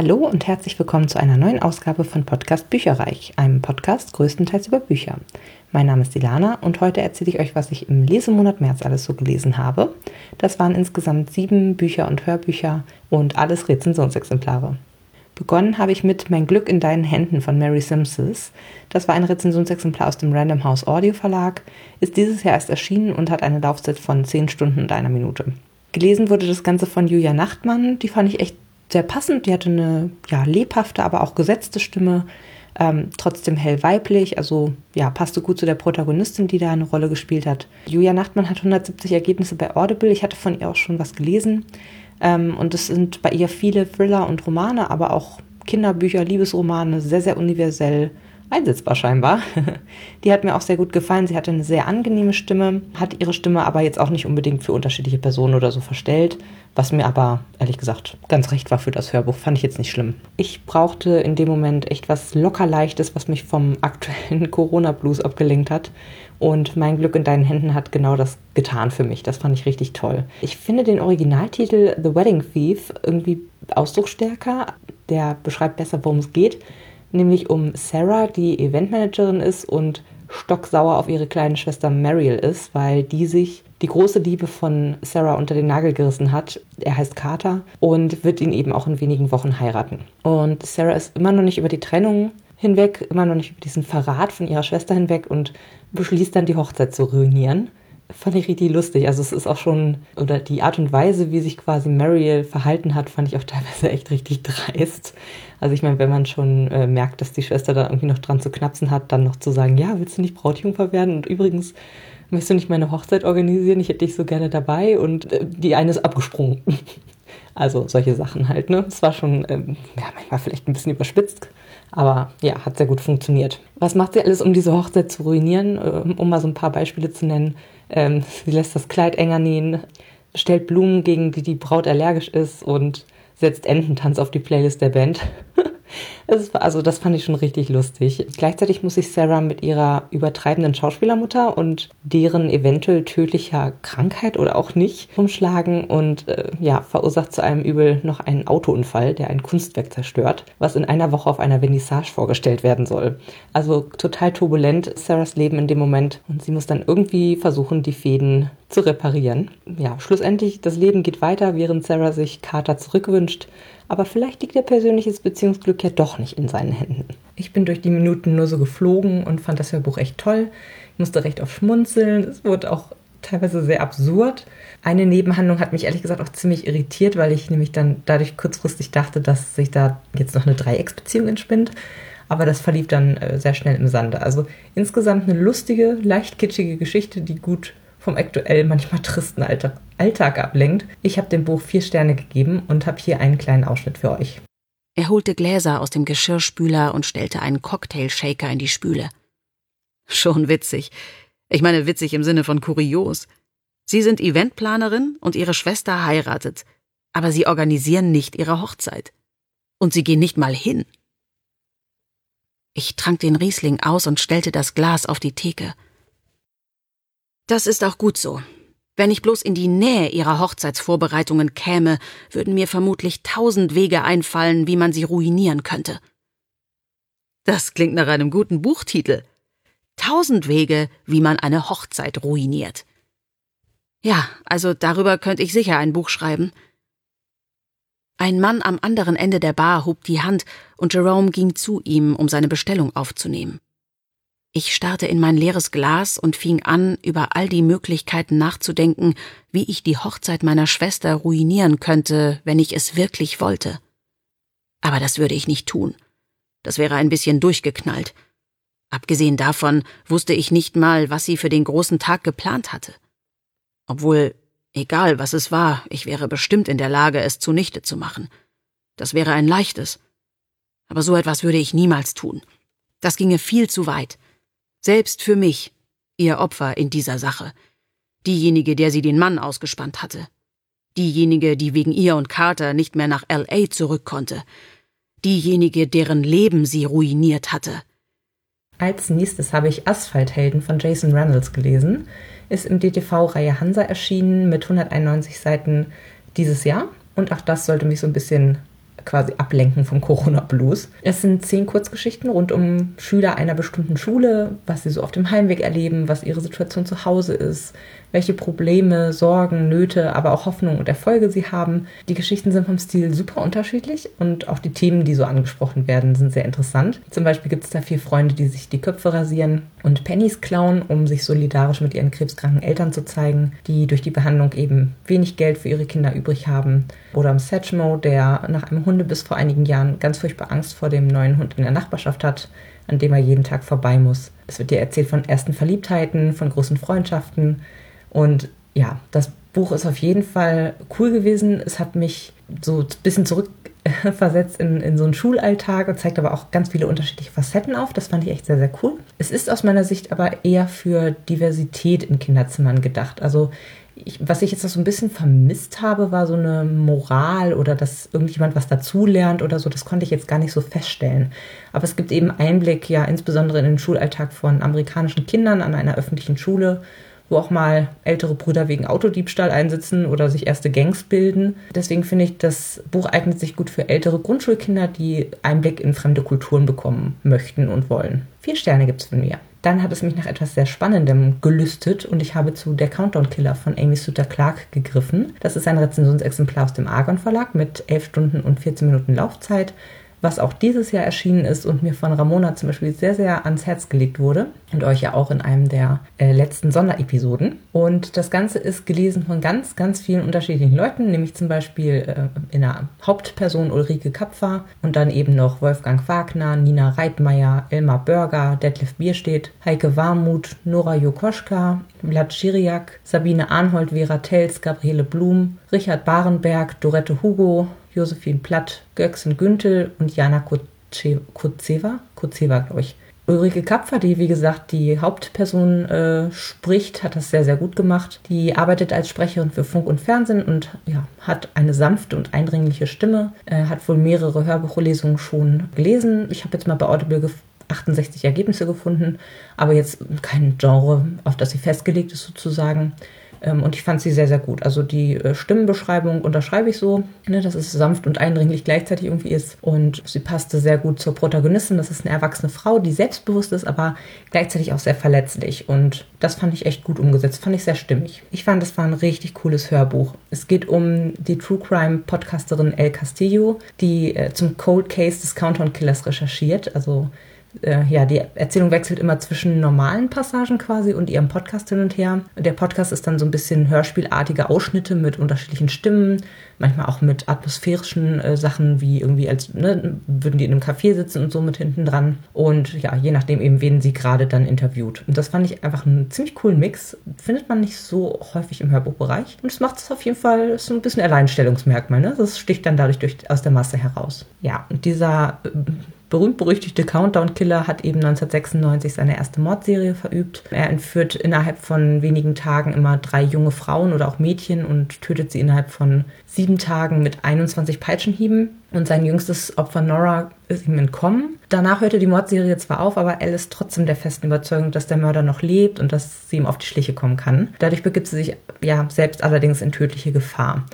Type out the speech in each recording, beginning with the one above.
Hallo und herzlich willkommen zu einer neuen Ausgabe von Podcast Bücherreich, einem Podcast größtenteils über Bücher. Mein Name ist Ilana und heute erzähle ich euch, was ich im Lesemonat März alles so gelesen habe. Das waren insgesamt sieben Bücher und Hörbücher und alles Rezensionsexemplare. Begonnen habe ich mit Mein Glück in deinen Händen von Mary Simpsons. Das war ein Rezensionsexemplar aus dem Random House Audio Verlag, ist dieses Jahr erst erschienen und hat eine Laufzeit von 10 Stunden und einer Minute. Gelesen wurde das Ganze von Julia Nachtmann, die fand ich echt sehr passend. Die hatte eine ja, lebhafte, aber auch gesetzte Stimme, ähm, trotzdem hell weiblich, also ja, passte gut zu der Protagonistin, die da eine Rolle gespielt hat. Julia Nachtmann hat 170 Ergebnisse bei Audible. Ich hatte von ihr auch schon was gelesen. Ähm, und es sind bei ihr viele Thriller und Romane, aber auch Kinderbücher, Liebesromane, sehr, sehr universell einsetzbar scheinbar. Die hat mir auch sehr gut gefallen. Sie hatte eine sehr angenehme Stimme, hat ihre Stimme aber jetzt auch nicht unbedingt für unterschiedliche Personen oder so verstellt, was mir aber ehrlich gesagt ganz recht war für das Hörbuch. Fand ich jetzt nicht schlimm. Ich brauchte in dem Moment echt was locker leichtes, was mich vom aktuellen Corona-Blues abgelenkt hat. Und mein Glück in deinen Händen hat genau das getan für mich. Das fand ich richtig toll. Ich finde den Originaltitel The Wedding Thief irgendwie ausdrucksstärker. Der beschreibt besser, worum es geht nämlich um Sarah, die Eventmanagerin ist und stocksauer auf ihre kleine Schwester Mariel ist, weil die sich die große Liebe von Sarah unter den Nagel gerissen hat. Er heißt Carter und wird ihn eben auch in wenigen Wochen heiraten. Und Sarah ist immer noch nicht über die Trennung hinweg, immer noch nicht über diesen Verrat von ihrer Schwester hinweg und beschließt dann die Hochzeit zu ruinieren fand ich richtig lustig. Also es ist auch schon, oder die Art und Weise, wie sich quasi Mariel verhalten hat, fand ich auch teilweise echt richtig dreist. Also ich meine, wenn man schon äh, merkt, dass die Schwester da irgendwie noch dran zu knapsen hat, dann noch zu sagen, ja, willst du nicht Brautjungfer werden? Und übrigens, möchtest du nicht meine Hochzeit organisieren? Ich hätte dich so gerne dabei. Und äh, die eine ist abgesprungen. also solche Sachen halt, ne? Es war schon, ähm, ja, manchmal vielleicht ein bisschen überspitzt. Aber ja, hat sehr gut funktioniert. Was macht sie alles, um diese Hochzeit zu ruinieren? Äh, um mal so ein paar Beispiele zu nennen. Ähm, sie lässt das Kleid enger nähen, stellt Blumen, gegen die die Braut allergisch ist und setzt Ententanz auf die Playlist der Band. War, also das fand ich schon richtig lustig. Gleichzeitig muss sich Sarah mit ihrer übertreibenden Schauspielermutter und deren eventuell tödlicher Krankheit oder auch nicht umschlagen und äh, ja, verursacht zu einem Übel noch einen Autounfall, der ein Kunstwerk zerstört, was in einer Woche auf einer Vernissage vorgestellt werden soll. Also total turbulent Sarahs Leben in dem Moment und sie muss dann irgendwie versuchen, die Fäden zu reparieren. Ja, schlussendlich, das Leben geht weiter, während Sarah sich Carter zurückwünscht aber vielleicht liegt ihr persönliches Beziehungsglück ja doch nicht in seinen Händen. Ich bin durch die Minuten nur so geflogen und fand das Hörbuch echt toll. Ich musste recht oft schmunzeln. Es wurde auch teilweise sehr absurd. Eine Nebenhandlung hat mich ehrlich gesagt auch ziemlich irritiert, weil ich nämlich dann dadurch kurzfristig dachte, dass sich da jetzt noch eine Dreiecksbeziehung entspinnt. Aber das verlief dann äh, sehr schnell im Sande. Also insgesamt eine lustige, leicht kitschige Geschichte, die gut vom aktuell manchmal tristen Alltag, Alltag ablenkt. Ich habe dem Buch vier Sterne gegeben und habe hier einen kleinen Ausschnitt für euch. Er holte Gläser aus dem Geschirrspüler und stellte einen Cocktailshaker in die Spüle. Schon witzig. Ich meine witzig im Sinne von kurios. Sie sind Eventplanerin und ihre Schwester heiratet, aber sie organisieren nicht ihre Hochzeit. Und sie gehen nicht mal hin. Ich trank den Riesling aus und stellte das Glas auf die Theke. Das ist auch gut so. Wenn ich bloß in die Nähe ihrer Hochzeitsvorbereitungen käme, würden mir vermutlich tausend Wege einfallen, wie man sie ruinieren könnte. Das klingt nach einem guten Buchtitel. Tausend Wege, wie man eine Hochzeit ruiniert. Ja, also darüber könnte ich sicher ein Buch schreiben. Ein Mann am anderen Ende der Bar hob die Hand und Jerome ging zu ihm, um seine Bestellung aufzunehmen. Ich starrte in mein leeres Glas und fing an, über all die Möglichkeiten nachzudenken, wie ich die Hochzeit meiner Schwester ruinieren könnte, wenn ich es wirklich wollte. Aber das würde ich nicht tun. Das wäre ein bisschen durchgeknallt. Abgesehen davon wusste ich nicht mal, was sie für den großen Tag geplant hatte. Obwohl, egal was es war, ich wäre bestimmt in der Lage, es zunichte zu machen. Das wäre ein leichtes. Aber so etwas würde ich niemals tun. Das ginge viel zu weit. Selbst für mich, ihr Opfer in dieser Sache. Diejenige, der sie den Mann ausgespannt hatte. Diejenige, die wegen ihr und Carter nicht mehr nach LA zurück konnte. Diejenige, deren Leben sie ruiniert hatte. Als nächstes habe ich Asphalthelden von Jason Reynolds gelesen. Ist im DTV-Reihe Hansa erschienen mit 191 Seiten dieses Jahr. Und auch das sollte mich so ein bisschen quasi ablenken vom Corona-Blues. Es sind zehn Kurzgeschichten rund um Schüler einer bestimmten Schule, was sie so auf dem Heimweg erleben, was ihre Situation zu Hause ist, welche Probleme, Sorgen, Nöte, aber auch Hoffnungen und Erfolge sie haben. Die Geschichten sind vom Stil super unterschiedlich und auch die Themen, die so angesprochen werden, sind sehr interessant. Zum Beispiel gibt es da vier Freunde, die sich die Köpfe rasieren und Pennies klauen, um sich solidarisch mit ihren krebskranken Eltern zu zeigen, die durch die Behandlung eben wenig Geld für ihre Kinder übrig haben. Oder um Satchmo, der nach einem Hundebiss vor einigen Jahren ganz furchtbar Angst vor dem neuen Hund in der Nachbarschaft hat, an dem er jeden Tag vorbei muss. Es wird dir erzählt von ersten Verliebtheiten, von großen Freundschaften und ja, das Buch ist auf jeden Fall cool gewesen. Es hat mich so ein bisschen zurückversetzt in, in so einen Schulalltag und zeigt aber auch ganz viele unterschiedliche Facetten auf. Das fand ich echt sehr, sehr cool. Es ist aus meiner Sicht aber eher für Diversität in Kinderzimmern gedacht. Also ich, was ich jetzt noch so ein bisschen vermisst habe, war so eine Moral oder dass irgendjemand was dazulernt oder so. Das konnte ich jetzt gar nicht so feststellen. Aber es gibt eben Einblick, ja, insbesondere in den Schulalltag von amerikanischen Kindern an einer öffentlichen Schule wo auch mal ältere Brüder wegen Autodiebstahl einsitzen oder sich erste Gangs bilden. Deswegen finde ich, das Buch eignet sich gut für ältere Grundschulkinder, die Einblick in fremde Kulturen bekommen möchten und wollen. Vier Sterne gibt es von mir. Dann hat es mich nach etwas sehr Spannendem gelüstet und ich habe zu Der Countdown Killer von Amy Suter Clark gegriffen. Das ist ein Rezensionsexemplar aus dem Argon Verlag mit 11 Stunden und 14 Minuten Laufzeit was auch dieses Jahr erschienen ist und mir von Ramona zum Beispiel sehr, sehr ans Herz gelegt wurde und euch ja auch in einem der äh, letzten Sonderepisoden. Und das Ganze ist gelesen von ganz, ganz vielen unterschiedlichen Leuten, nämlich zum Beispiel äh, in der Hauptperson Ulrike Kapfer und dann eben noch Wolfgang Wagner, Nina Reitmeier, Elmar Börger, Detlef Bierstedt, Heike Warmuth, Nora Jokoschka, Vlad Schiriak, Sabine Arnhold, Vera Tels, Gabriele Blum, Richard Barenberg, Dorette Hugo, Josephine Platt, Göksen Güntel und Jana Kutzeva, Kutzeva, glaube ich. Ulrike Kapfer, die wie gesagt die Hauptperson äh, spricht, hat das sehr, sehr gut gemacht. Die arbeitet als Sprecherin für Funk und Fernsehen und ja, hat eine sanfte und eindringliche Stimme, äh, hat wohl mehrere Hörbuchlesungen schon gelesen. Ich habe jetzt mal bei Audible 68 Ergebnisse gefunden, aber jetzt kein Genre, auf das sie festgelegt ist sozusagen. Ähm, und ich fand sie sehr, sehr gut. Also die äh, Stimmenbeschreibung unterschreibe ich so, ne, dass es sanft und eindringlich gleichzeitig irgendwie ist. Und sie passte sehr gut zur Protagonistin. Das ist eine erwachsene Frau, die selbstbewusst ist, aber gleichzeitig auch sehr verletzlich. Und das fand ich echt gut umgesetzt. Fand ich sehr stimmig. Ich fand, das war ein richtig cooles Hörbuch. Es geht um die True Crime Podcasterin El Castillo, die äh, zum Cold Case des Countdown Killers recherchiert. Also äh, ja, die Erzählung wechselt immer zwischen normalen Passagen quasi und ihrem Podcast hin und her. Der Podcast ist dann so ein bisschen hörspielartige Ausschnitte mit unterschiedlichen Stimmen, manchmal auch mit atmosphärischen äh, Sachen, wie irgendwie als ne, würden die in einem Café sitzen und so mit hinten dran. Und ja, je nachdem eben, wen sie gerade dann interviewt. Und das fand ich einfach einen ziemlich coolen Mix. Findet man nicht so häufig im Hörbuchbereich. Und es macht es auf jeden Fall so ein bisschen Alleinstellungsmerkmal. Ne? Das sticht dann dadurch durch, aus der Masse heraus. Ja, und dieser äh, berühmt-berüchtigte Countdown-Killer hat eben 1996 seine erste Mordserie verübt. Er entführt innerhalb von wenigen Tagen immer drei junge Frauen oder auch Mädchen und tötet sie innerhalb von sieben Tagen mit 21 Peitschenhieben. Und sein jüngstes Opfer Nora ist ihm entkommen. Danach hörte die Mordserie zwar auf, aber Elle ist trotzdem der festen Überzeugung, dass der Mörder noch lebt und dass sie ihm auf die Schliche kommen kann. Dadurch begibt sie sich ja selbst allerdings in tödliche Gefahr.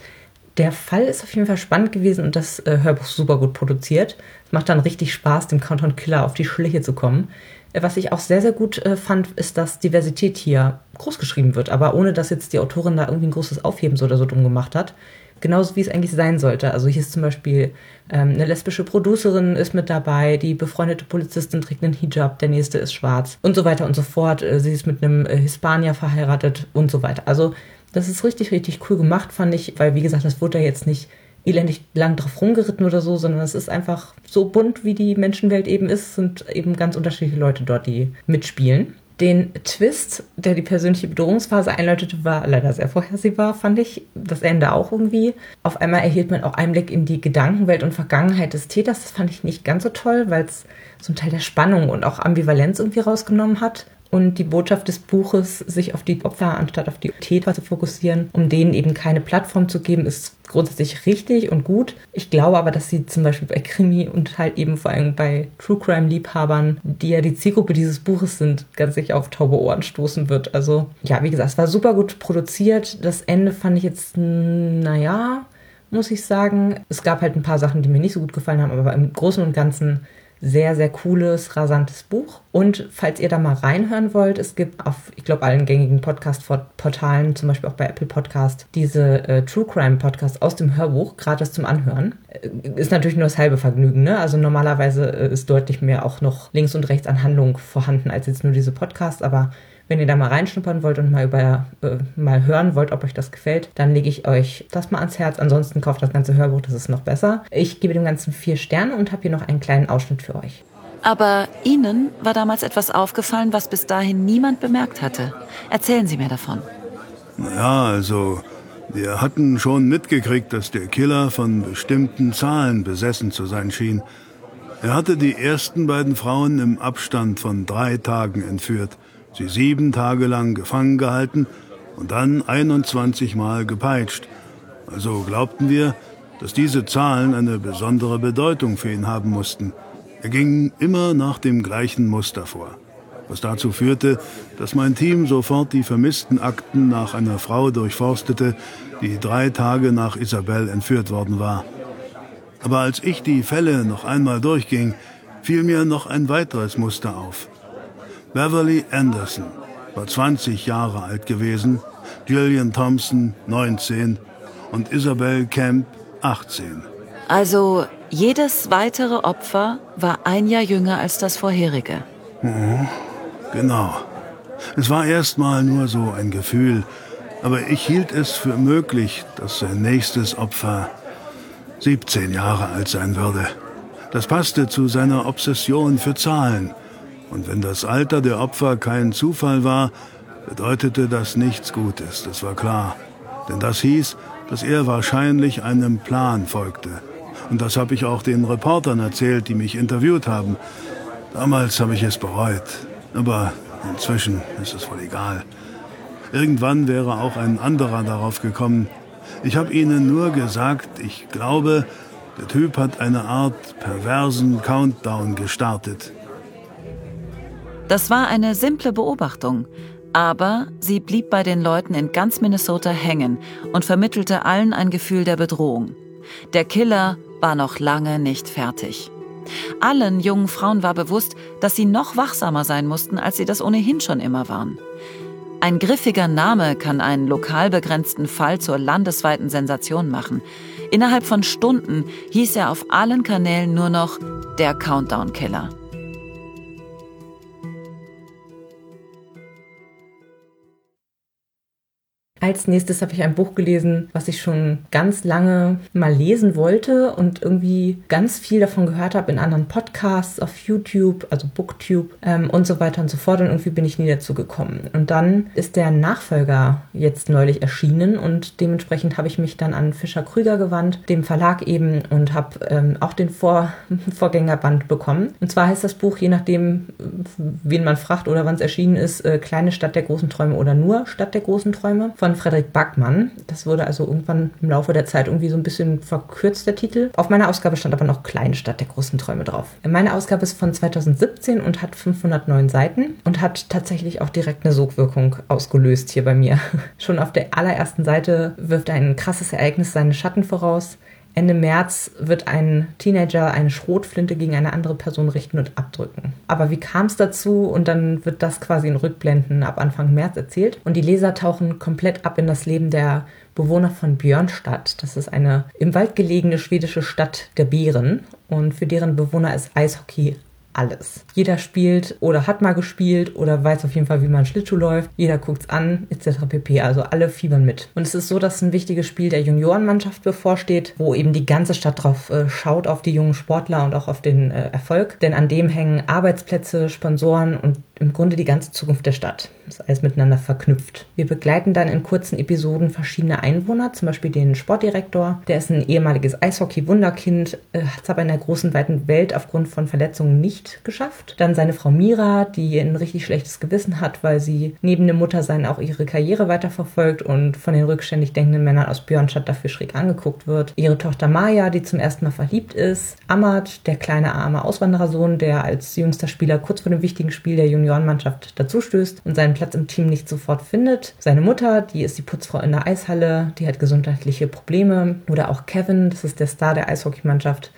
Der Fall ist auf jeden Fall spannend gewesen und das äh, Hörbuch super gut produziert. Es macht dann richtig Spaß, dem Countdown Killer auf die Schliche zu kommen. Äh, was ich auch sehr, sehr gut äh, fand, ist, dass Diversität hier groß geschrieben wird, aber ohne dass jetzt die Autorin da irgendwie ein großes Aufheben oder so drum gemacht hat. Genauso wie es eigentlich sein sollte. Also hier ist zum Beispiel ähm, eine lesbische Producerin ist mit dabei, die befreundete Polizistin trägt einen Hijab, der nächste ist schwarz und so weiter und so fort. Äh, sie ist mit einem äh, Hispanier verheiratet und so weiter. Also das ist richtig, richtig cool gemacht, fand ich, weil wie gesagt, das wurde ja jetzt nicht elendig lang drauf rumgeritten oder so, sondern es ist einfach so bunt, wie die Menschenwelt eben ist, sind eben ganz unterschiedliche Leute dort, die mitspielen. Den Twist, der die persönliche Bedrohungsphase einläutete, war leider sehr vorhersehbar, fand ich. Das Ende auch irgendwie. Auf einmal erhielt man auch Einblick in die Gedankenwelt und Vergangenheit des Täters. Das fand ich nicht ganz so toll, weil es so einen Teil der Spannung und auch Ambivalenz irgendwie rausgenommen hat und die Botschaft des Buches, sich auf die Opfer anstatt auf die Täter zu fokussieren, um denen eben keine Plattform zu geben, ist grundsätzlich richtig und gut. Ich glaube aber, dass sie zum Beispiel bei Krimi und halt eben vor allem bei True Crime Liebhabern, die ja die Zielgruppe dieses Buches sind, ganz sicher auf taube Ohren stoßen wird. Also ja, wie gesagt, es war super gut produziert. Das Ende fand ich jetzt, naja, muss ich sagen. Es gab halt ein paar Sachen, die mir nicht so gut gefallen haben, aber im Großen und Ganzen sehr, sehr cooles, rasantes Buch. Und falls ihr da mal reinhören wollt, es gibt auf, ich glaube, allen gängigen Podcast-Portalen, zum Beispiel auch bei Apple Podcast, diese äh, True Crime Podcast aus dem Hörbuch, gratis zum Anhören. Äh, ist natürlich nur das halbe Vergnügen, ne? Also normalerweise äh, ist deutlich mehr auch noch links und rechts an Handlung vorhanden als jetzt nur diese Podcasts, aber wenn ihr da mal reinschnuppern wollt und mal über äh, mal hören wollt, ob euch das gefällt, dann lege ich euch das mal ans Herz. Ansonsten kauft das ganze Hörbuch, das ist noch besser. Ich gebe dem Ganzen vier Sterne und habe hier noch einen kleinen Ausschnitt für euch. Aber Ihnen war damals etwas aufgefallen, was bis dahin niemand bemerkt hatte. Erzählen Sie mir davon. Ja, also wir hatten schon mitgekriegt, dass der Killer von bestimmten Zahlen besessen zu sein schien. Er hatte die ersten beiden Frauen im Abstand von drei Tagen entführt sie sieben Tage lang gefangen gehalten und dann 21 Mal gepeitscht. Also glaubten wir, dass diese Zahlen eine besondere Bedeutung für ihn haben mussten. Er ging immer nach dem gleichen Muster vor, was dazu führte, dass mein Team sofort die vermissten Akten nach einer Frau durchforstete, die drei Tage nach Isabel entführt worden war. Aber als ich die Fälle noch einmal durchging, fiel mir noch ein weiteres Muster auf. Beverly Anderson war 20 Jahre alt gewesen, Gillian Thompson 19 und Isabel Camp 18. Also jedes weitere Opfer war ein Jahr jünger als das vorherige. Mhm, genau. Es war erstmal nur so ein Gefühl, aber ich hielt es für möglich, dass sein nächstes Opfer 17 Jahre alt sein würde. Das passte zu seiner Obsession für Zahlen. Und wenn das Alter der Opfer kein Zufall war, bedeutete das nichts Gutes, das war klar. Denn das hieß, dass er wahrscheinlich einem Plan folgte. Und das habe ich auch den Reportern erzählt, die mich interviewt haben. Damals habe ich es bereut. Aber inzwischen ist es wohl egal. Irgendwann wäre auch ein anderer darauf gekommen. Ich habe ihnen nur gesagt, ich glaube, der Typ hat eine Art perversen Countdown gestartet. Das war eine simple Beobachtung, aber sie blieb bei den Leuten in ganz Minnesota hängen und vermittelte allen ein Gefühl der Bedrohung. Der Killer war noch lange nicht fertig. Allen jungen Frauen war bewusst, dass sie noch wachsamer sein mussten, als sie das ohnehin schon immer waren. Ein griffiger Name kann einen lokal begrenzten Fall zur landesweiten Sensation machen. Innerhalb von Stunden hieß er auf allen Kanälen nur noch der Countdown-Killer. Als nächstes habe ich ein Buch gelesen, was ich schon ganz lange mal lesen wollte und irgendwie ganz viel davon gehört habe in anderen Podcasts, auf YouTube, also Booktube ähm, und so weiter und so fort. Und irgendwie bin ich nie dazu gekommen. Und dann ist der Nachfolger jetzt neulich erschienen und dementsprechend habe ich mich dann an Fischer Krüger gewandt, dem Verlag eben, und habe ähm, auch den Vor Vorgängerband bekommen. Und zwar heißt das Buch, je nachdem, wen man fragt oder wann es erschienen ist, äh, Kleine Stadt der großen Träume oder nur Stadt der großen Träume von von Frederik Backmann. Das wurde also irgendwann im Laufe der Zeit irgendwie so ein bisschen verkürzt, der Titel. Auf meiner Ausgabe stand aber noch Kleinstadt der großen Träume drauf. Meine Ausgabe ist von 2017 und hat 509 Seiten und hat tatsächlich auch direkt eine Sogwirkung ausgelöst hier bei mir. Schon auf der allerersten Seite wirft ein krasses Ereignis seine Schatten voraus. Ende März wird ein Teenager eine Schrotflinte gegen eine andere Person richten und abdrücken. Aber wie kam es dazu? Und dann wird das quasi in Rückblenden ab Anfang März erzählt. Und die Leser tauchen komplett ab in das Leben der Bewohner von Björnstadt. Das ist eine im Wald gelegene schwedische Stadt der Bären. Und für deren Bewohner ist Eishockey alles. Jeder spielt oder hat mal gespielt oder weiß auf jeden Fall, wie man Schlittschuh läuft. Jeder guckt's an, etc. pp. Also alle fiebern mit. Und es ist so, dass ein wichtiges Spiel der Juniorenmannschaft bevorsteht, wo eben die ganze Stadt drauf äh, schaut, auf die jungen Sportler und auch auf den äh, Erfolg. Denn an dem hängen Arbeitsplätze, Sponsoren und im Grunde die ganze Zukunft der Stadt. Das ist alles miteinander verknüpft. Wir begleiten dann in kurzen Episoden verschiedene Einwohner, zum Beispiel den Sportdirektor, der ist ein ehemaliges Eishockey-Wunderkind, äh, hat es aber in der großen, weiten Welt aufgrund von Verletzungen nicht geschafft. Dann seine Frau Mira, die ein richtig schlechtes Gewissen hat, weil sie neben dem Muttersein auch ihre Karriere weiterverfolgt und von den rückständig denkenden Männern aus Björnstadt dafür schräg angeguckt wird. Ihre Tochter Maya, die zum ersten Mal verliebt ist. Amat, der kleine arme Auswanderersohn, der als jüngster Spieler kurz vor dem wichtigen Spiel der Jungen Juniorenmannschaft dazustößt und seinen Platz im Team nicht sofort findet. Seine Mutter, die ist die Putzfrau in der Eishalle, die hat gesundheitliche Probleme. Oder auch Kevin, das ist der Star der Eishockeymannschaft,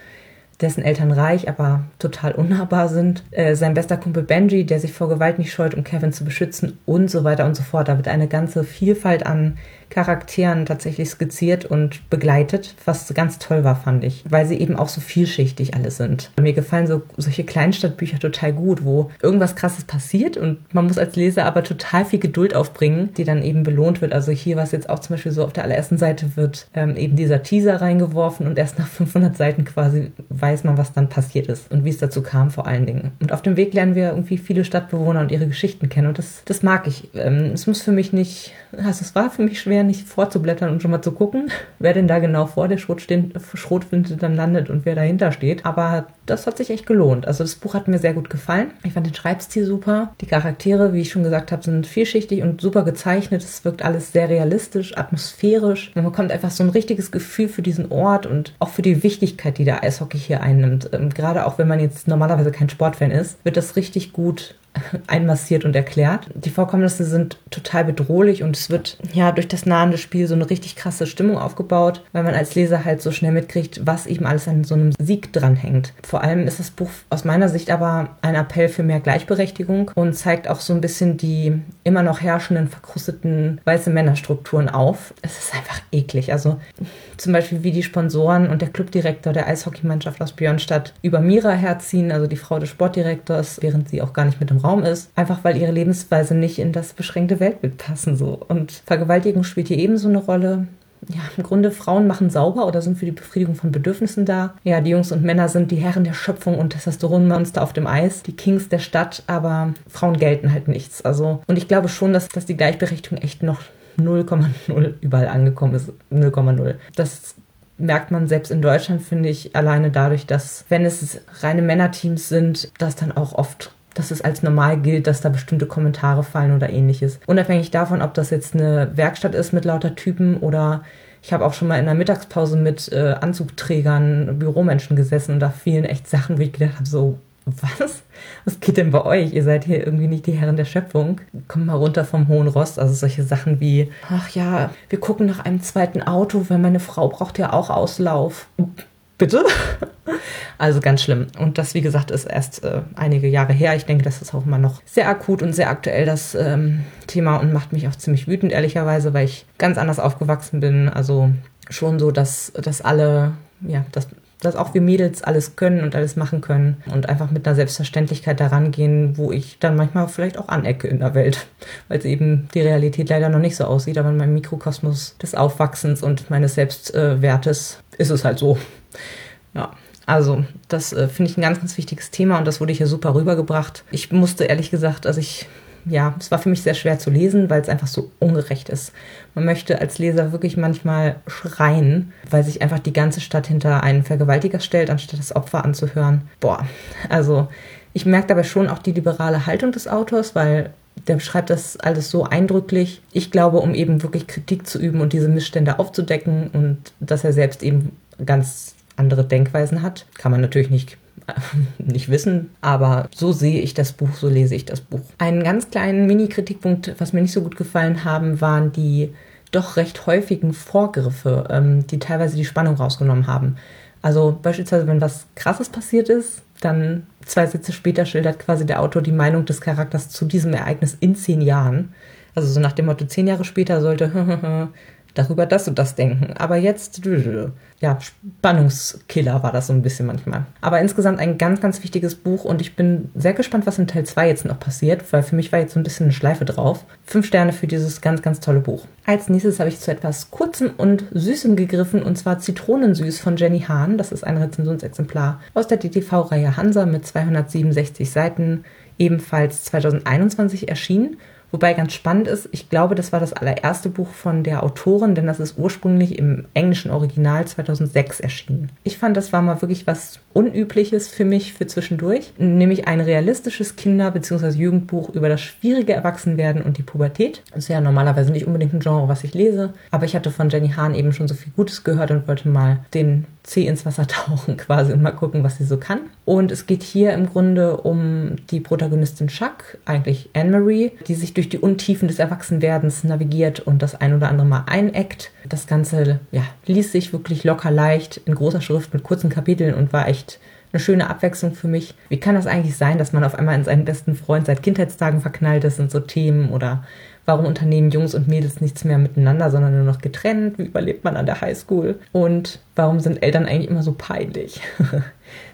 dessen Eltern reich, aber total unnahbar sind. Äh, sein bester Kumpel Benji, der sich vor Gewalt nicht scheut, um Kevin zu beschützen und so weiter und so fort. Da wird eine ganze Vielfalt an Charakteren tatsächlich skizziert und begleitet, was ganz toll war, fand ich, weil sie eben auch so vielschichtig alles sind. Mir gefallen so solche Kleinstadtbücher total gut, wo irgendwas Krasses passiert und man muss als Leser aber total viel Geduld aufbringen, die dann eben belohnt wird. Also hier war es jetzt auch zum Beispiel so, auf der allerersten Seite wird ähm, eben dieser Teaser reingeworfen und erst nach 500 Seiten quasi weiß man, was dann passiert ist und wie es dazu kam vor allen Dingen. Und auf dem Weg lernen wir irgendwie viele Stadtbewohner und ihre Geschichten kennen und das, das mag ich. Ähm, es muss für mich nicht, also es war für mich schwer, nicht vorzublättern und schon mal zu gucken, wer denn da genau vor der Schrotflinte dann landet und wer dahinter steht. Aber das hat sich echt gelohnt. Also das Buch hat mir sehr gut gefallen. Ich fand den Schreibstil super. Die Charaktere, wie ich schon gesagt habe, sind vielschichtig und super gezeichnet. Es wirkt alles sehr realistisch, atmosphärisch. Man bekommt einfach so ein richtiges Gefühl für diesen Ort und auch für die Wichtigkeit, die der Eishockey hier einnimmt. Ähm, gerade auch wenn man jetzt normalerweise kein Sportfan ist, wird das richtig gut einmassiert und erklärt. Die Vorkommnisse sind total bedrohlich und es wird ja durch das nahende Spiel so eine richtig krasse Stimmung aufgebaut, weil man als Leser halt so schnell mitkriegt, was eben alles an so einem Sieg dranhängt. Vor allem ist das Buch aus meiner Sicht aber ein Appell für mehr Gleichberechtigung und zeigt auch so ein bisschen die immer noch herrschenden, verkrusteten weiße Männerstrukturen auf. Es ist einfach eklig. Also zum Beispiel wie die Sponsoren und der Clubdirektor der Eishockeymannschaft aus Björnstadt über Mira herziehen, also die Frau des Sportdirektors, während sie auch gar nicht mit im Raum ist, einfach weil ihre Lebensweise nicht in das beschränkte Weltbild passen so. Und Vergewaltigung spielt hier ebenso eine Rolle ja, im Grunde Frauen machen sauber oder sind für die Befriedigung von Bedürfnissen da. Ja, die Jungs und Männer sind die Herren der Schöpfung und Testosteronmonster auf dem Eis, die Kings der Stadt, aber Frauen gelten halt nichts. Also, und ich glaube schon, dass, dass die Gleichberechtigung echt noch 0,0 überall angekommen ist. 0,0. Das merkt man selbst in Deutschland, finde ich, alleine dadurch, dass, wenn es reine Männerteams sind, dass dann auch oft dass es als normal gilt, dass da bestimmte Kommentare fallen oder ähnliches. Unabhängig davon, ob das jetzt eine Werkstatt ist mit lauter Typen oder ich habe auch schon mal in der Mittagspause mit äh, Anzugträgern, Büromenschen gesessen und da fielen echt Sachen, wo ich gedacht habe, so, was? Was geht denn bei euch? Ihr seid hier irgendwie nicht die Herren der Schöpfung. Kommt mal runter vom hohen Rost. Also solche Sachen wie, ach ja, wir gucken nach einem zweiten Auto, weil meine Frau braucht ja auch Auslauf. Bitte? Also ganz schlimm. Und das, wie gesagt, ist erst äh, einige Jahre her. Ich denke, das ist auch immer noch sehr akut und sehr aktuell, das ähm, Thema, und macht mich auch ziemlich wütend, ehrlicherweise, weil ich ganz anders aufgewachsen bin. Also schon so, dass, dass alle, ja, dass dass auch wir Mädels alles können und alles machen können und einfach mit einer Selbstverständlichkeit daran gehen, wo ich dann manchmal vielleicht auch anecke in der Welt, weil es eben die Realität leider noch nicht so aussieht, aber in meinem Mikrokosmos des Aufwachsens und meines Selbstwertes ist es halt so. Ja. Also, das äh, finde ich ein ganz, ganz wichtiges Thema und das wurde hier super rübergebracht. Ich musste ehrlich gesagt, also ich ja, es war für mich sehr schwer zu lesen, weil es einfach so ungerecht ist. Man möchte als Leser wirklich manchmal schreien, weil sich einfach die ganze Stadt hinter einen Vergewaltiger stellt, anstatt das Opfer anzuhören. Boah, also ich merke dabei schon auch die liberale Haltung des Autors, weil der beschreibt das alles so eindrücklich. Ich glaube, um eben wirklich Kritik zu üben und diese Missstände aufzudecken und dass er selbst eben ganz andere Denkweisen hat, kann man natürlich nicht nicht wissen, aber so sehe ich das Buch, so lese ich das Buch. Einen ganz kleinen Mini-Kritikpunkt, was mir nicht so gut gefallen haben, waren die doch recht häufigen Vorgriffe, ähm, die teilweise die Spannung rausgenommen haben. Also beispielsweise, wenn was Krasses passiert ist, dann zwei Sätze später schildert quasi der Autor die Meinung des Charakters zu diesem Ereignis in zehn Jahren. Also so nach dem Motto, zehn Jahre später sollte darüber das und das denken. Aber jetzt, ja, Spannungskiller war das so ein bisschen manchmal. Aber insgesamt ein ganz, ganz wichtiges Buch und ich bin sehr gespannt, was in Teil 2 jetzt noch passiert, weil für mich war jetzt so ein bisschen eine Schleife drauf. Fünf Sterne für dieses ganz, ganz tolle Buch. Als nächstes habe ich zu etwas Kurzem und Süßem gegriffen und zwar Zitronensüß von Jenny Hahn. Das ist ein Rezensionsexemplar aus der DTV-Reihe Hansa mit 267 Seiten, ebenfalls 2021 erschienen Wobei ganz spannend ist, ich glaube, das war das allererste Buch von der Autorin, denn das ist ursprünglich im englischen Original 2006 erschienen. Ich fand, das war mal wirklich was Unübliches für mich für zwischendurch, nämlich ein realistisches Kinder- bzw. Jugendbuch über das schwierige Erwachsenwerden und die Pubertät. Das ist ja normalerweise nicht unbedingt ein Genre, was ich lese, aber ich hatte von Jenny Hahn eben schon so viel Gutes gehört und wollte mal den Zeh ins Wasser tauchen quasi und mal gucken, was sie so kann. Und es geht hier im Grunde um die Protagonistin Chuck, eigentlich Anne-Marie, die sich durch die Untiefen des Erwachsenwerdens navigiert und das ein oder andere Mal eineckt. Das Ganze ja, ließ sich wirklich locker leicht in großer Schrift mit kurzen Kapiteln und war echt eine schöne Abwechslung für mich. Wie kann das eigentlich sein, dass man auf einmal in seinen besten Freund seit Kindheitstagen verknallt ist und so Themen oder Warum unternehmen Jungs und Mädels nichts mehr miteinander, sondern nur noch getrennt? Wie überlebt man an der Highschool? Und warum sind Eltern eigentlich immer so peinlich?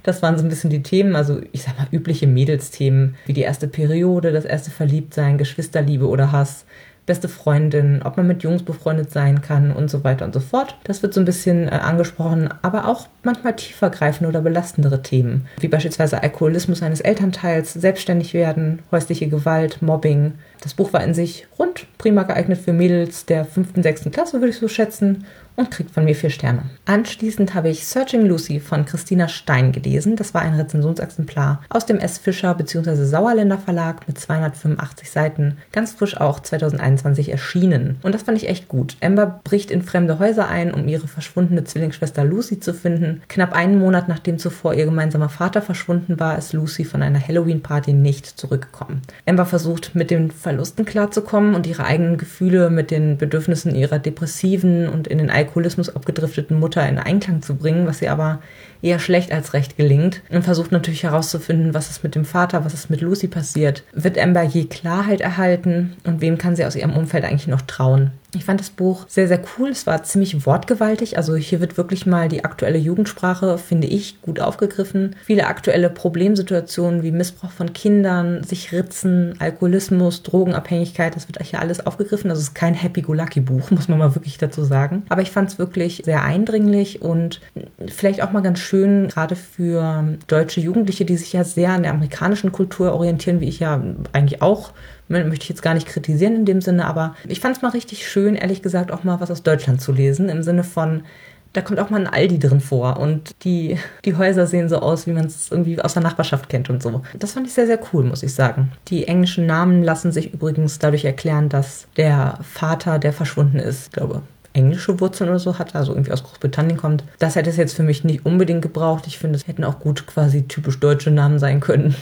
das waren so ein bisschen die Themen, also ich sag mal übliche Mädelsthemen, wie die erste Periode, das erste Verliebtsein, Geschwisterliebe oder Hass, beste Freundin, ob man mit Jungs befreundet sein kann und so weiter und so fort. Das wird so ein bisschen äh, angesprochen, aber auch manchmal tiefergreifende oder belastendere Themen, wie beispielsweise Alkoholismus eines Elternteils, selbstständig werden, häusliche Gewalt, Mobbing. Das Buch war in sich rund, prima geeignet für Mädels der fünften, sechsten Klasse, würde ich so schätzen und kriegt von mir vier Sterne. Anschließend habe ich Searching Lucy von Christina Stein gelesen. Das war ein Rezensionsexemplar aus dem S. Fischer bzw. Sauerländer Verlag mit 285 Seiten, ganz frisch auch 2021 erschienen. Und das fand ich echt gut. Amber bricht in fremde Häuser ein, um ihre verschwundene Zwillingsschwester Lucy zu finden. Knapp einen Monat nachdem zuvor ihr gemeinsamer Vater verschwunden war, ist Lucy von einer Halloween-Party nicht zurückgekommen. Amber versucht mit den Verlusten klarzukommen und ihre eigenen Gefühle mit den Bedürfnissen ihrer depressiven und in den Alkoholismus abgedrifteten Mutter in Einklang zu bringen, was ihr aber eher schlecht als recht gelingt. Und versucht natürlich herauszufinden, was ist mit dem Vater, was ist mit Lucy passiert. Wird Amber je Klarheit erhalten und wem kann sie aus ihrem Umfeld eigentlich noch trauen? Ich fand das Buch sehr, sehr cool. Es war ziemlich wortgewaltig. Also hier wird wirklich mal die aktuelle Jugendsprache, finde ich, gut aufgegriffen. Viele aktuelle Problemsituationen wie Missbrauch von Kindern, sich ritzen, Alkoholismus, Drogenabhängigkeit, das wird hier alles aufgegriffen. Also es ist kein Happy-Go-Lucky-Buch, muss man mal wirklich dazu sagen. Aber ich fand es wirklich sehr eindringlich und vielleicht auch mal ganz schön, gerade für deutsche Jugendliche, die sich ja sehr an der amerikanischen Kultur orientieren, wie ich ja eigentlich auch möchte ich jetzt gar nicht kritisieren in dem Sinne, aber ich fand es mal richtig schön, ehrlich gesagt, auch mal was aus Deutschland zu lesen, im Sinne von, da kommt auch mal ein Aldi drin vor und die, die Häuser sehen so aus, wie man es irgendwie aus der Nachbarschaft kennt und so. Das fand ich sehr, sehr cool, muss ich sagen. Die englischen Namen lassen sich übrigens dadurch erklären, dass der Vater, der verschwunden ist, glaube, englische Wurzeln oder so hat, also irgendwie aus Großbritannien kommt. Das hätte es jetzt für mich nicht unbedingt gebraucht. Ich finde, es hätten auch gut quasi typisch deutsche Namen sein können.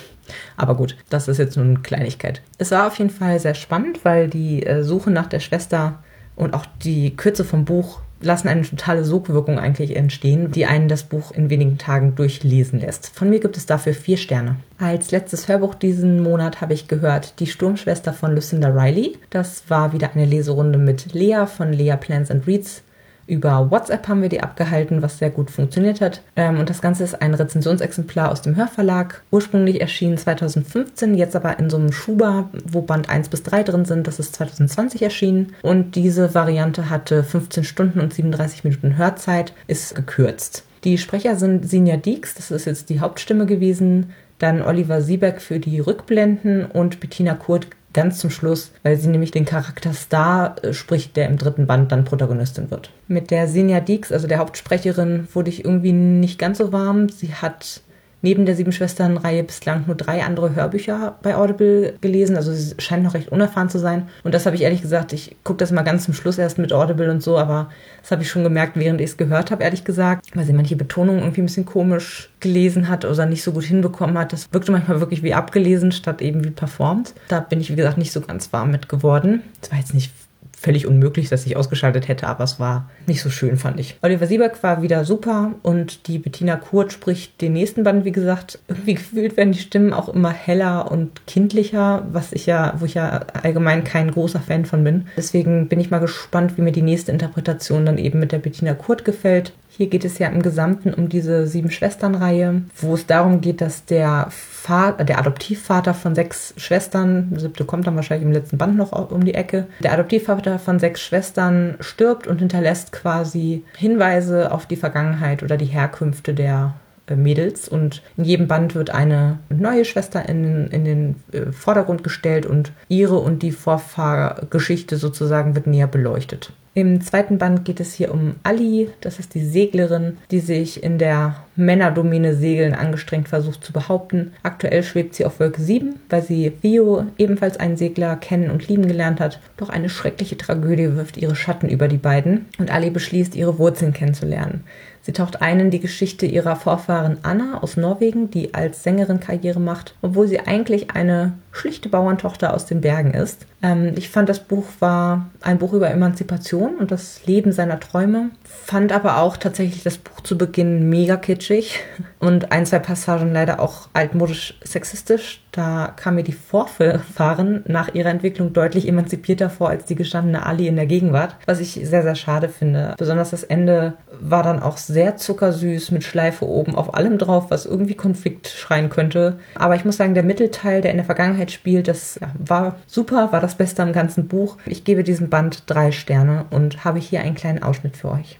Aber gut, das ist jetzt nur eine Kleinigkeit. Es war auf jeden Fall sehr spannend, weil die äh, Suche nach der Schwester und auch die Kürze vom Buch lassen eine totale Sogwirkung eigentlich entstehen, die einen das Buch in wenigen Tagen durchlesen lässt. Von mir gibt es dafür vier Sterne. Als letztes Hörbuch diesen Monat habe ich gehört Die Sturmschwester von Lucinda Riley. Das war wieder eine Leserunde mit Lea von Lea Plans and Reads über WhatsApp haben wir die abgehalten, was sehr gut funktioniert hat. Ähm, und das Ganze ist ein Rezensionsexemplar aus dem Hörverlag. Ursprünglich erschienen 2015, jetzt aber in so einem Schuber, wo Band 1 bis 3 drin sind. Das ist 2020 erschienen. Und diese Variante hatte 15 Stunden und 37 Minuten Hörzeit, ist gekürzt. Die Sprecher sind Sinja Dieks, das ist jetzt die Hauptstimme gewesen. Dann Oliver Siebeck für die Rückblenden und Bettina Kurt ganz zum Schluss, weil sie nämlich den Charakter Star äh, spricht, der im dritten Band dann Protagonistin wird. Mit der Sinja Deeks, also der Hauptsprecherin, wurde ich irgendwie nicht ganz so warm. Sie hat neben der Sieben Schwestern-Reihe bislang nur drei andere Hörbücher bei Audible gelesen. Also sie scheint noch recht unerfahren zu sein. Und das habe ich ehrlich gesagt, ich gucke das mal ganz zum Schluss erst mit Audible und so, aber das habe ich schon gemerkt, während ich es gehört habe, ehrlich gesagt, weil sie manche Betonungen irgendwie ein bisschen komisch gelesen hat oder nicht so gut hinbekommen hat. Das wirkte manchmal wirklich wie abgelesen statt eben wie performt. Da bin ich, wie gesagt, nicht so ganz warm mit geworden. Das war jetzt nicht völlig unmöglich, dass ich ausgeschaltet hätte, aber es war nicht so schön, fand ich. Oliver Siebeck war wieder super und die Bettina Kurt spricht den nächsten Band, wie gesagt. Irgendwie gefühlt werden die Stimmen auch immer heller und kindlicher, was ich ja, wo ich ja allgemein kein großer Fan von bin. Deswegen bin ich mal gespannt, wie mir die nächste Interpretation dann eben mit der Bettina Kurt gefällt. Hier geht es ja im Gesamten um diese sieben Schwestern-Reihe, wo es darum geht, dass der, Vater, der Adoptivvater von sechs Schwestern, siebte kommt dann wahrscheinlich im letzten Band noch um die Ecke, der Adoptivvater von sechs Schwestern stirbt und hinterlässt quasi Hinweise auf die Vergangenheit oder die Herkünfte der Mädels und in jedem Band wird eine neue Schwester in, in den äh, Vordergrund gestellt und ihre und die Vorfahrgeschichte sozusagen wird näher beleuchtet. Im zweiten Band geht es hier um Ali, das ist die Seglerin, die sich in der Männerdomäne Segeln angestrengt versucht zu behaupten. Aktuell schwebt sie auf Wolke 7, weil sie Theo, ebenfalls einen Segler, kennen und lieben gelernt hat. Doch eine schreckliche Tragödie wirft ihre Schatten über die beiden und Ali beschließt, ihre Wurzeln kennenzulernen. Sie taucht ein in die Geschichte ihrer Vorfahren Anna aus Norwegen, die als Sängerin Karriere macht, obwohl sie eigentlich eine schlichte Bauerntochter aus den Bergen ist. Ähm, ich fand, das Buch war ein Buch über Emanzipation und das Leben seiner Träume. Fand aber auch tatsächlich das Buch zu Beginn mega kitschig und ein, zwei Passagen leider auch altmodisch sexistisch. Da kam mir die Vorfahren nach ihrer Entwicklung deutlich emanzipierter vor als die gestandene Ali in der Gegenwart, was ich sehr, sehr schade finde. Besonders das Ende war dann auch sehr zuckersüß mit Schleife oben auf allem drauf, was irgendwie Konflikt schreien könnte. Aber ich muss sagen, der Mittelteil, der in der Vergangenheit spielt, das war super, war das Beste am ganzen Buch. Ich gebe diesem Band drei Sterne und habe hier einen kleinen Ausschnitt für euch.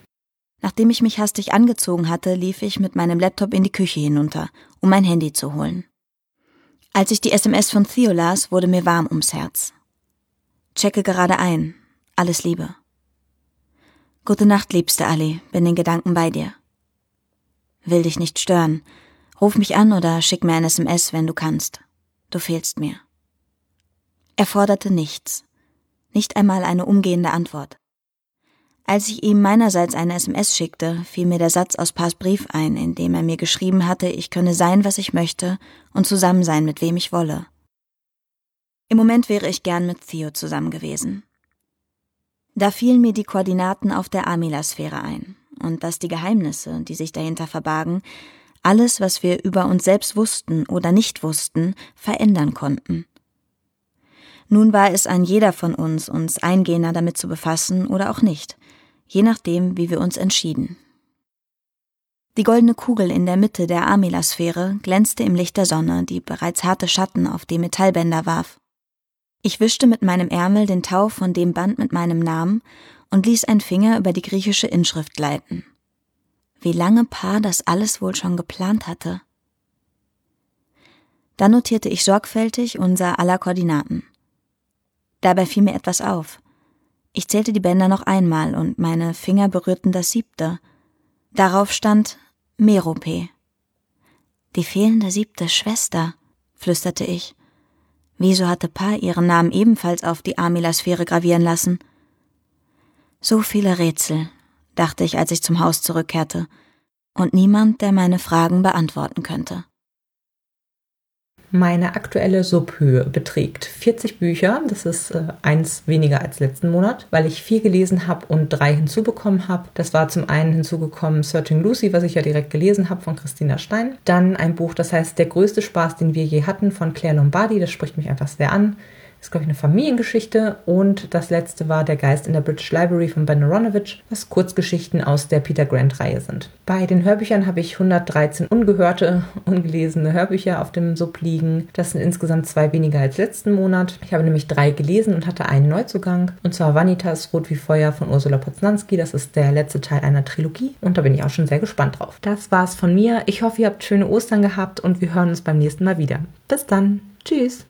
Nachdem ich mich hastig angezogen hatte, lief ich mit meinem Laptop in die Küche hinunter, um mein Handy zu holen. Als ich die SMS von Theo las, wurde mir warm ums Herz. Checke gerade ein. Alles Liebe. Gute Nacht, liebste Ali, bin in Gedanken bei dir. Will dich nicht stören. Ruf mich an oder schick mir ein SMS, wenn du kannst. Du fehlst mir. Er forderte nichts, nicht einmal eine umgehende Antwort. Als ich ihm meinerseits eine SMS schickte, fiel mir der Satz aus Pars Brief ein, in dem er mir geschrieben hatte, ich könne sein, was ich möchte und zusammen sein, mit wem ich wolle. Im Moment wäre ich gern mit Theo zusammen gewesen. Da fielen mir die Koordinaten auf der Amila-Sphäre ein und dass die Geheimnisse, die sich dahinter verbargen, alles, was wir über uns selbst wussten oder nicht wussten, verändern konnten. Nun war es an jeder von uns, uns eingehender damit zu befassen oder auch nicht je nachdem, wie wir uns entschieden. Die goldene Kugel in der Mitte der Amila-Sphäre glänzte im Licht der Sonne, die bereits harte Schatten auf die Metallbänder warf. Ich wischte mit meinem Ärmel den Tau von dem Band mit meinem Namen und ließ ein Finger über die griechische Inschrift gleiten. Wie lange Paar das alles wohl schon geplant hatte. Dann notierte ich sorgfältig unser aller Koordinaten. Dabei fiel mir etwas auf. Ich zählte die Bänder noch einmal und meine Finger berührten das siebte. Darauf stand Merope. Die fehlende siebte Schwester, flüsterte ich. Wieso hatte Pa ihren Namen ebenfalls auf die Amilasphäre gravieren lassen? So viele Rätsel, dachte ich, als ich zum Haus zurückkehrte, und niemand, der meine Fragen beantworten könnte. Meine aktuelle Subhöhe beträgt 40 Bücher. Das ist äh, eins weniger als letzten Monat, weil ich vier gelesen habe und drei hinzubekommen habe. Das war zum einen hinzugekommen Searching Lucy, was ich ja direkt gelesen habe von Christina Stein. Dann ein Buch, das heißt Der größte Spaß, den wir je hatten von Claire Lombardi. Das spricht mich einfach sehr an ist, glaube ich, eine Familiengeschichte. Und das letzte war Der Geist in der British Library von Ben Aronovich, was Kurzgeschichten aus der Peter Grant-Reihe sind. Bei den Hörbüchern habe ich 113 ungehörte, ungelesene Hörbücher auf dem Sub liegen. Das sind insgesamt zwei weniger als letzten Monat. Ich habe nämlich drei gelesen und hatte einen Neuzugang. Und zwar Vanitas Rot wie Feuer von Ursula Poznanski. Das ist der letzte Teil einer Trilogie. Und da bin ich auch schon sehr gespannt drauf. Das war's von mir. Ich hoffe, ihr habt schöne Ostern gehabt und wir hören uns beim nächsten Mal wieder. Bis dann. Tschüss.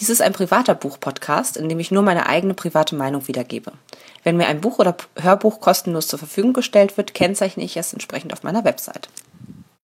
Dies ist ein privater Buch-Podcast, in dem ich nur meine eigene private Meinung wiedergebe. Wenn mir ein Buch oder Hörbuch kostenlos zur Verfügung gestellt wird, kennzeichne ich es entsprechend auf meiner Website.